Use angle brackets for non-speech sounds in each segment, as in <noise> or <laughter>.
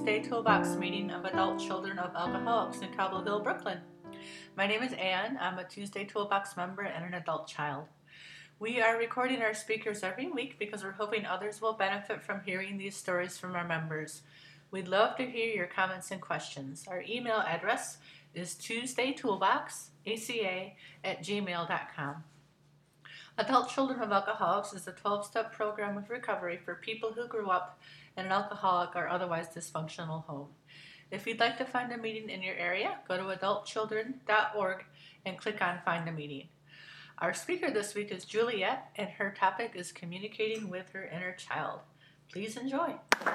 Tuesday Toolbox meeting of adult children of alcoholics in Cobble Hill, Brooklyn. My name is Anne. I'm a Tuesday Toolbox member and an adult child. We are recording our speakers every week because we're hoping others will benefit from hearing these stories from our members. We'd love to hear your comments and questions. Our email address is tuesdaytoolboxaca at gmail.com. Adult Children of Alcoholics is a 12 step program of recovery for people who grew up in an alcoholic or otherwise dysfunctional home. If you'd like to find a meeting in your area, go to adultchildren.org and click on Find a Meeting. Our speaker this week is Juliet, and her topic is communicating with her inner child. Please enjoy. Are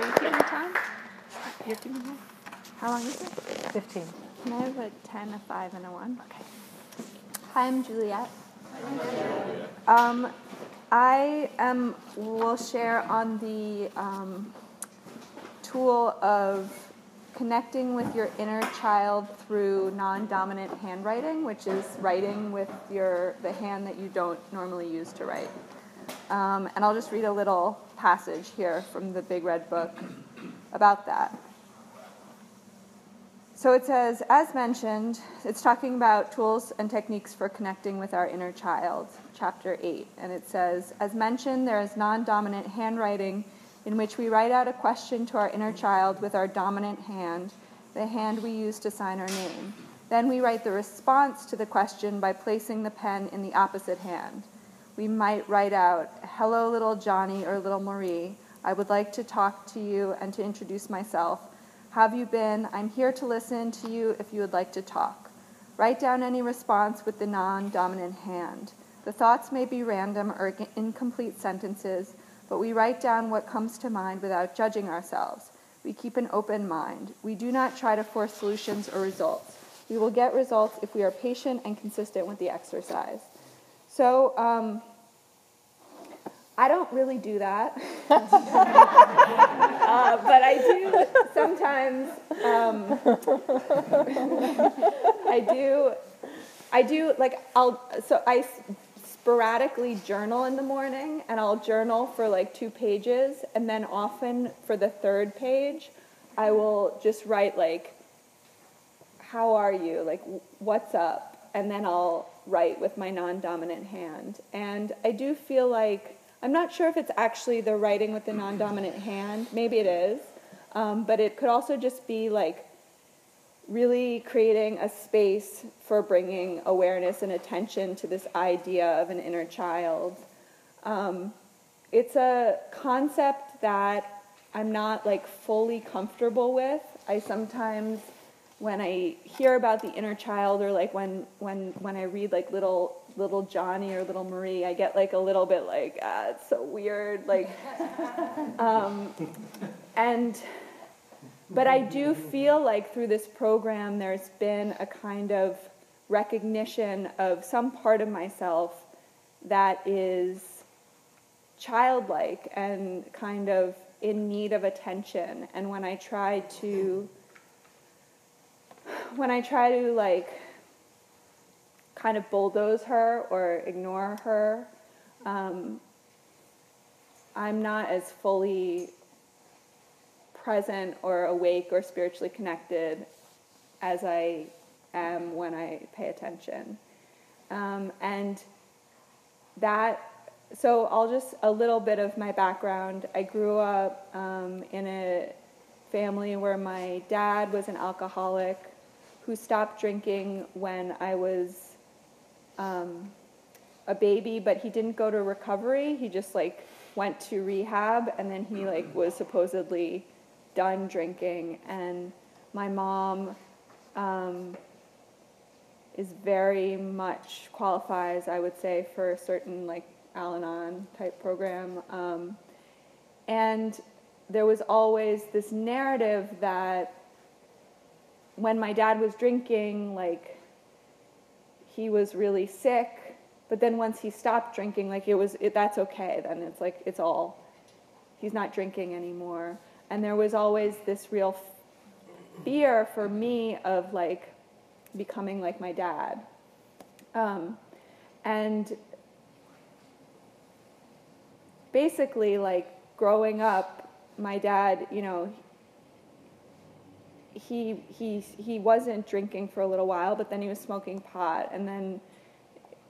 you keeping time? You're keeping time? How long is it? 15. Can I have a 10, a 5, and a 1? Okay. Hi, I'm Juliet. Um, I am, will share on the um, tool of connecting with your inner child through non-dominant handwriting, which is writing with your the hand that you don't normally use to write. Um, and I'll just read a little passage here from the Big Red Book about that. So it says, as mentioned, it's talking about tools and techniques for connecting with our inner child, chapter 8. And it says, as mentioned, there is non dominant handwriting in which we write out a question to our inner child with our dominant hand, the hand we use to sign our name. Then we write the response to the question by placing the pen in the opposite hand. We might write out, Hello, little Johnny or little Marie. I would like to talk to you and to introduce myself. Have you been? I'm here to listen to you if you would like to talk. Write down any response with the non dominant hand. The thoughts may be random or incomplete sentences, but we write down what comes to mind without judging ourselves. We keep an open mind. We do not try to force solutions or results. We will get results if we are patient and consistent with the exercise. So, um, I don't really do that, <laughs> uh, but I do sometimes. Um, I do, I do like I'll so I sporadically journal in the morning, and I'll journal for like two pages, and then often for the third page, I will just write like, "How are you?" like, "What's up?" and then I'll write with my non-dominant hand, and I do feel like I'm not sure if it's actually the writing with the non dominant hand. Maybe it is. Um, but it could also just be like really creating a space for bringing awareness and attention to this idea of an inner child. Um, it's a concept that I'm not like fully comfortable with. I sometimes when I hear about the inner child or like when when when I read like little little Johnny or little Marie, I get like a little bit like ah, it's so weird, like, <laughs> um, and but I do feel like through this program there's been a kind of recognition of some part of myself that is childlike and kind of in need of attention, and when I try to when I try to like kind of bulldoze her or ignore her, um, I'm not as fully present or awake or spiritually connected as I am when I pay attention. Um, and that, so I'll just, a little bit of my background. I grew up um, in a family where my dad was an alcoholic who stopped drinking when I was um, a baby, but he didn't go to recovery. He just like went to rehab, and then he like was supposedly done drinking. And my mom um, is very much qualifies, I would say, for a certain like Al-Anon type program. Um, and there was always this narrative that when my dad was drinking, like he was really sick, but then once he stopped drinking, like it was it, that's okay. Then it's like it's all he's not drinking anymore. And there was always this real fear for me of like becoming like my dad. Um, and basically like growing up, my dad, you know, he he he wasn't drinking for a little while, but then he was smoking pot, and then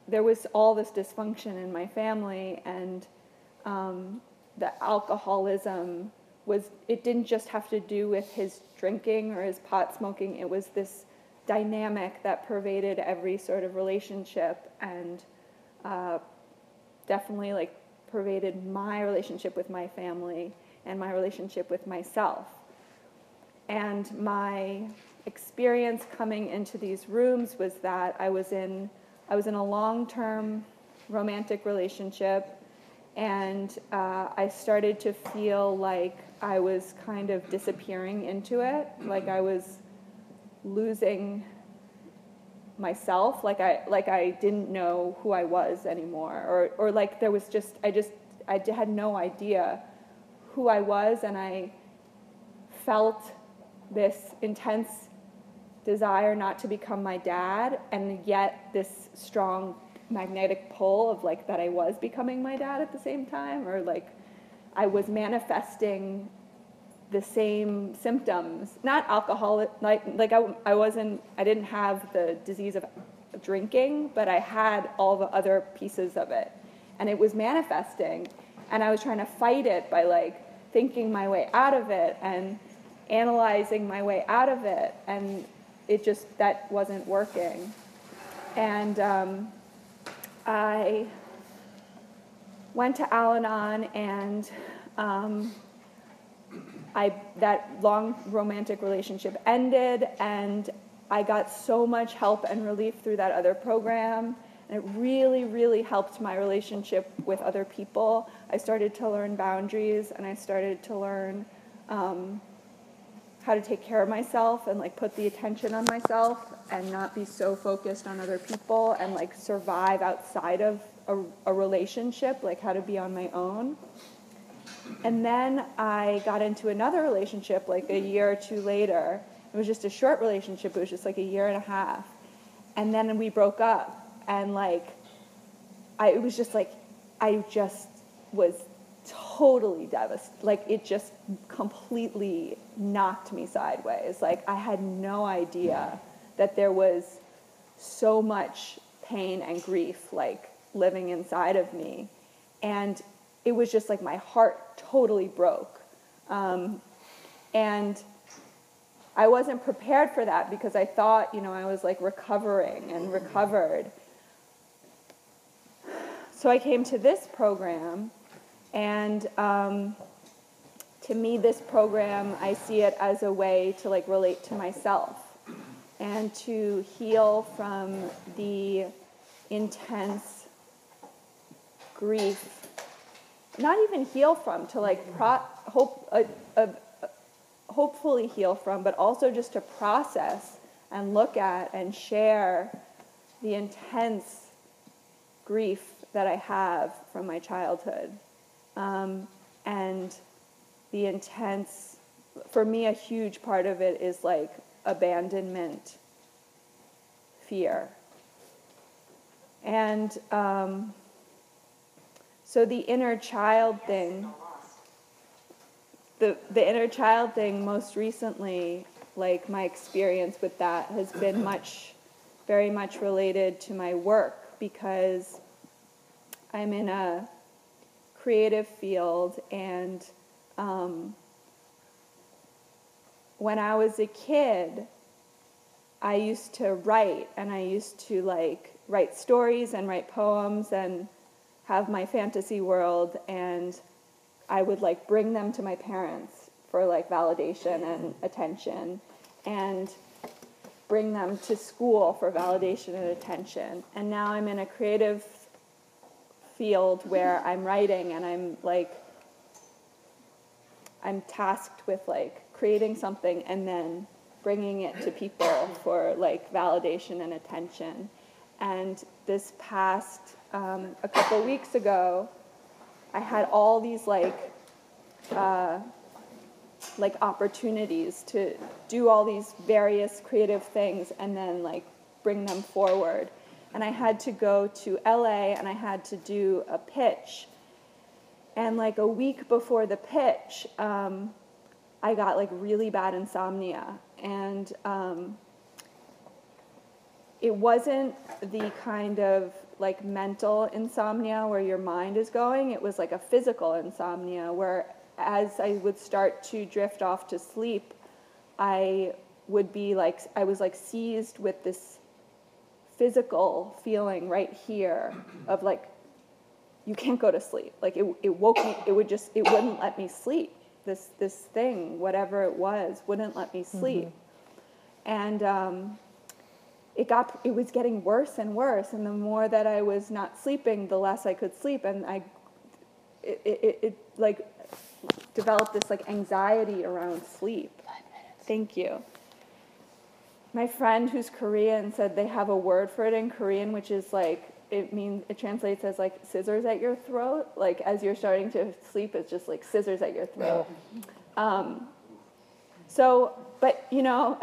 there was all this dysfunction in my family, and um, the alcoholism was it didn't just have to do with his drinking or his pot smoking. It was this dynamic that pervaded every sort of relationship, and uh, definitely like pervaded my relationship with my family and my relationship with myself. And my experience coming into these rooms was that I was in I was in a long-term romantic relationship, and uh, I started to feel like I was kind of disappearing into it, like I was losing myself, like I like I didn't know who I was anymore, or or like there was just I just I had no idea who I was, and I felt this intense desire not to become my dad, and yet this strong magnetic pull of like that I was becoming my dad at the same time, or like I was manifesting the same symptoms, not alcoholic, like, like I, I wasn't, I didn't have the disease of drinking, but I had all the other pieces of it. And it was manifesting. And I was trying to fight it by like thinking my way out of it and analyzing my way out of it. And it just, that wasn't working. And um, I went to Al Anon and um, I, that long romantic relationship ended, and I got so much help and relief through that other program. And it really, really helped my relationship with other people. I started to learn boundaries, and I started to learn um, how to take care of myself and like put the attention on myself and not be so focused on other people and like survive outside of a, a relationship, like how to be on my own. And then I got into another relationship like a year or two later. It was just a short relationship, it was just like a year and a half. And then we broke up. And like, I, it was just like, I just was totally devastated. Like, it just completely knocked me sideways. Like, I had no idea that there was so much pain and grief, like, living inside of me. And it was just like my heart totally broke. Um, and I wasn't prepared for that because I thought, you know, I was like recovering and recovered. So I came to this program, and um, to me, this program, I see it as a way to like relate to myself and to heal from the intense grief not even heal from, to like pro- hope, uh, uh, hopefully heal from, but also just to process and look at and share the intense grief that I have from my childhood. Um, and the intense, for me, a huge part of it is like abandonment, fear. And um, so the inner child thing, the, the inner child thing most recently, like my experience with that has been <clears throat> much, very much related to my work because I'm in a creative field and um, when I was a kid, I used to write and I used to like write stories and write poems and have my fantasy world and I would like bring them to my parents for like validation and attention and bring them to school for validation and attention. And now I'm in a creative field where I'm writing and I'm like I'm tasked with like creating something and then bringing it to people for like validation and attention. And this past um, a couple weeks ago, I had all these like uh, like opportunities to do all these various creative things and then like bring them forward. And I had to go to LA and I had to do a pitch. and like a week before the pitch, um, I got like really bad insomnia, and um, it wasn't the kind of like mental insomnia where your mind is going. It was like a physical insomnia where, as I would start to drift off to sleep, I would be like I was like seized with this physical feeling right here of like you can't go to sleep. Like it, it woke me. It would just it wouldn't let me sleep. This this thing, whatever it was, wouldn't let me sleep. And um, it got it was getting worse and worse. And the more that I was not sleeping, the less I could sleep. And I it, it, it like developed this like anxiety around sleep. Thank you. My friend who's Korean said they have a word for it in Korean, which is like it means it translates as like scissors at your throat. Like as you're starting to sleep, it's just like scissors at your throat. Um, so, but you know,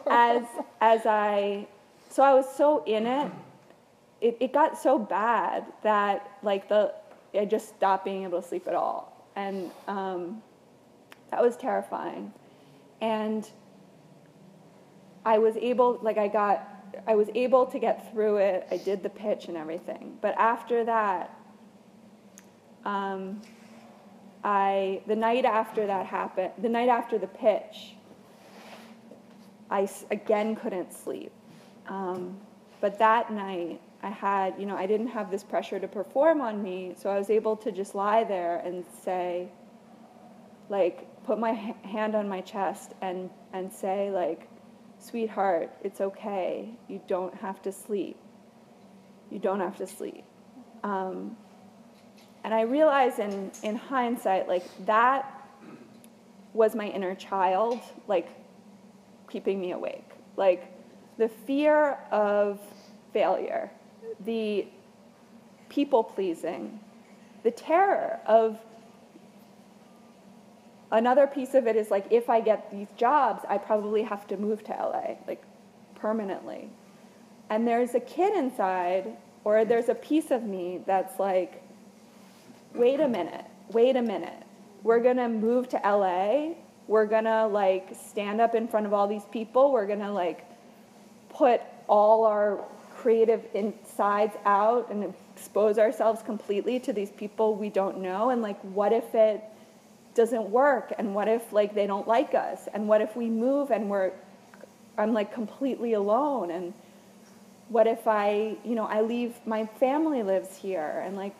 <laughs> as as I, so I was so in it, it, it got so bad that like the I just stopped being able to sleep at all, and um, that was terrifying, and I was able, like I got, I was able to get through it. I did the pitch and everything, but after that, um, I the night after that happened, the night after the pitch, I again couldn't sleep. Um, but that night, I had, you know, I didn't have this pressure to perform on me, so I was able to just lie there and say, like, put my hand on my chest and and say, like, sweetheart, it's okay. You don't have to sleep. You don't have to sleep. Um, and I realize in, in hindsight, like that was my inner child, like keeping me awake. Like the fear of failure, the people pleasing, the terror of another piece of it is like if I get these jobs, I probably have to move to LA, like permanently. And there's a kid inside, or there's a piece of me that's like, wait a minute, wait a minute. We're gonna move to LA. We're gonna like stand up in front of all these people. We're gonna like put all our creative insides out and expose ourselves completely to these people we don't know. And like, what if it doesn't work? And what if like they don't like us? And what if we move and we're, I'm like completely alone? And what if I, you know, I leave, my family lives here and like,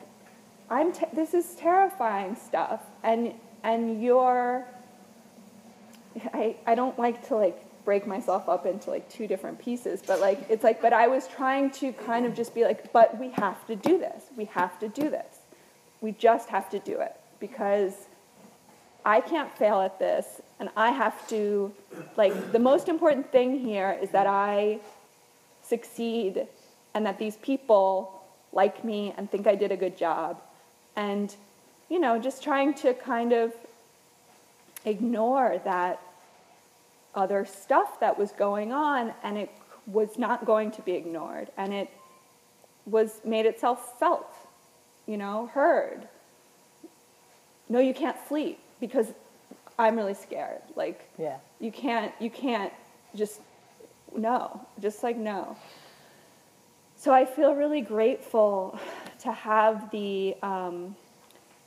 I'm te- this is terrifying stuff, and and you're. I I don't like to like break myself up into like two different pieces, but like it's like, but I was trying to kind of just be like, but we have to do this. We have to do this. We just have to do it because I can't fail at this, and I have to. Like the most important thing here is that I succeed, and that these people like me and think I did a good job and you know just trying to kind of ignore that other stuff that was going on and it was not going to be ignored and it was made itself felt you know heard no you can't sleep because i'm really scared. Like Yeah. you can't you can't just no just like no. So i feel really grateful to have the um,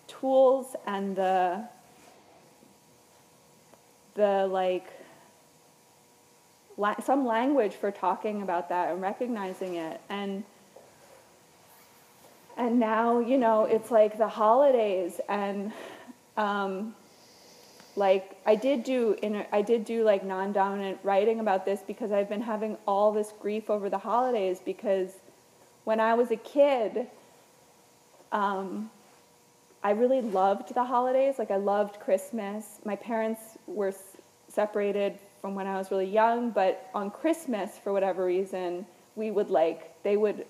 tools and the the like la- some language for talking about that and recognizing it. And and now you know it's like the holidays and um, like I did do in I did do like non-dominant writing about this because I've been having all this grief over the holidays because when I was a kid um, I really loved the holidays. Like I loved Christmas. My parents were s- separated from when I was really young but on Christmas for whatever reason we would like they would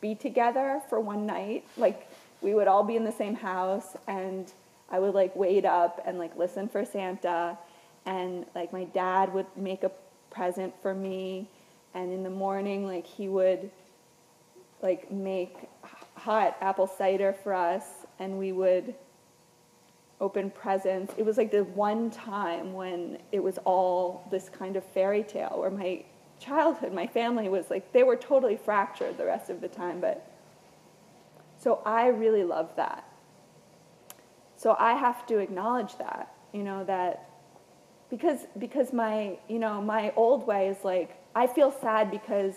be together for one night. Like we would all be in the same house and I would like wait up and like listen for Santa and like my dad would make a present for me and in the morning like he would like make hot apple cider for us and we would open presents. It was like the one time when it was all this kind of fairy tale where my childhood, my family was like, they were totally fractured the rest of the time, but so I really love that. So I have to acknowledge that, you know, that because because my, you know, my old way is like I feel sad because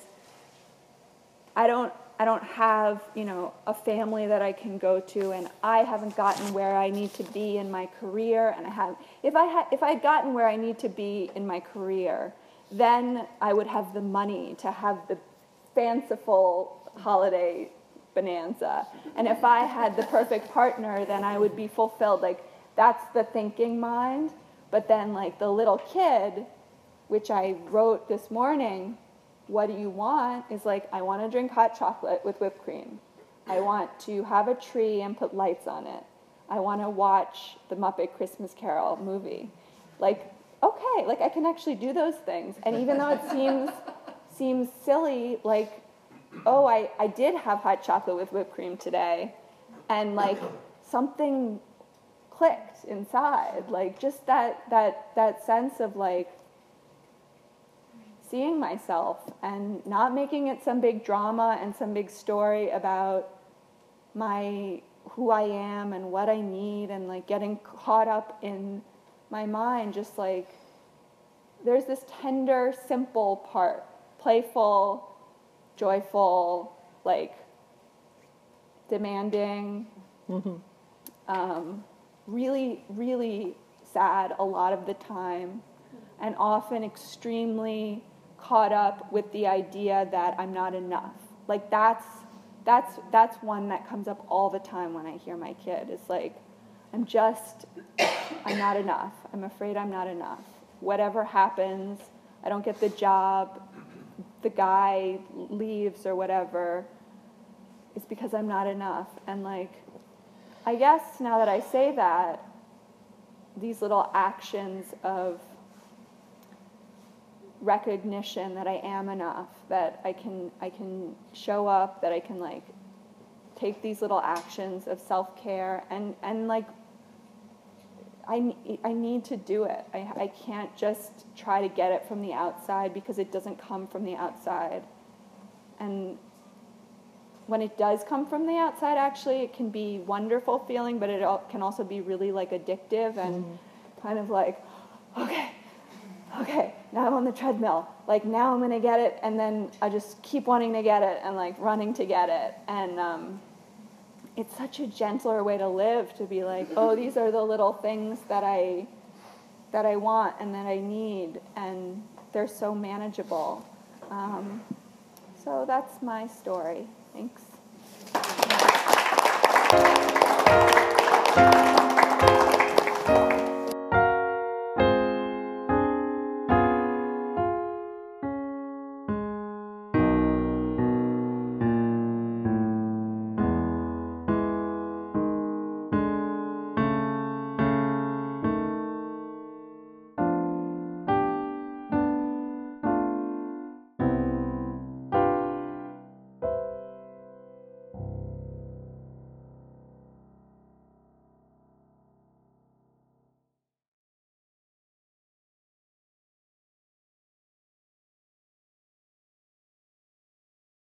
I don't I don't have, you know, a family that I can go to and I haven't gotten where I need to be in my career and I have if I had if I'd gotten where I need to be in my career, then I would have the money to have the fanciful holiday bonanza. And if I had the perfect partner, then I would be fulfilled. Like that's the thinking mind. But then like the little kid, which I wrote this morning, what do you want? Is like I want to drink hot chocolate with whipped cream. I want to have a tree and put lights on it. I want to watch the Muppet Christmas Carol movie. Like okay, like I can actually do those things. And even though it seems seems silly, like oh, I, I did have hot chocolate with whipped cream today, and like something clicked inside, like just that that that sense of like seeing myself and not making it some big drama and some big story about my who I am and what I need and like getting caught up in my mind just like there's this tender simple part playful joyful, like demanding, um, really, really sad a lot of the time, and often extremely caught up with the idea that I'm not enough. Like that's that's that's one that comes up all the time when I hear my kid. It's like I'm just I'm not enough. I'm afraid I'm not enough. Whatever happens, I don't get the job, the guy leaves or whatever, it's because I'm not enough. And like, I guess now that I say that, these little actions of recognition that I am enough, that I can I can show up, that I can like take these little actions of self-care and and like I, I need to do it. I, I can't just try to get it from the outside because it doesn't come from the outside. And when it does come from the outside, actually, it can be wonderful feeling, but it can also be really like addictive and mm-hmm. kind of like, okay, okay, now I'm on the treadmill. Like now I'm gonna get it, and then I just keep wanting to get it and like running to get it. And um, it's such a gentler way to live to be like, oh, these are the little things that I that I want and that I need, and they're so manageable. Um, so that's my story. Thanks.